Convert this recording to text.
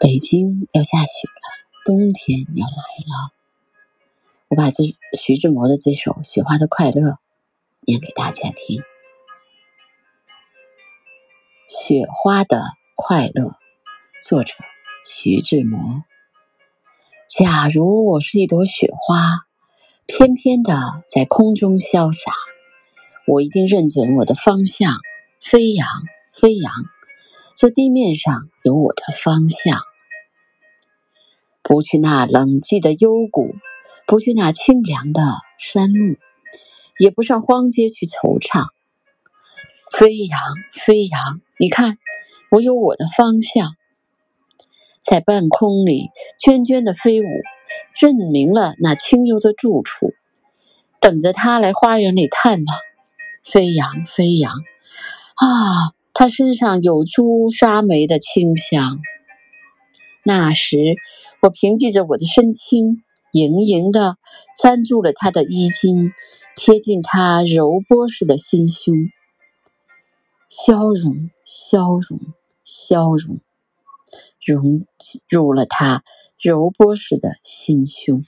北京要下雪了，冬天要来了。我把这徐志摩的这首《雪花的快乐》念给大家听。雪花的快乐，作者徐志摩。假如我是一朵雪花，翩翩的在空中潇洒，我一定认准我的方向，飞扬，飞扬。这地面上有我的方向，不去那冷寂的幽谷，不去那清凉的山路，也不上荒街去惆怅。飞扬，飞扬！你看，我有我的方向，在半空里涓涓的飞舞，认明了那清幽的住处，等着他来花园里探望。飞扬，飞扬！啊，他身上有朱砂梅的清香。那时，我凭借着我的身轻，盈盈的粘住了他的衣襟，贴近他柔波似的心胸。消融，消融，消融，融入了他柔波似的心胸。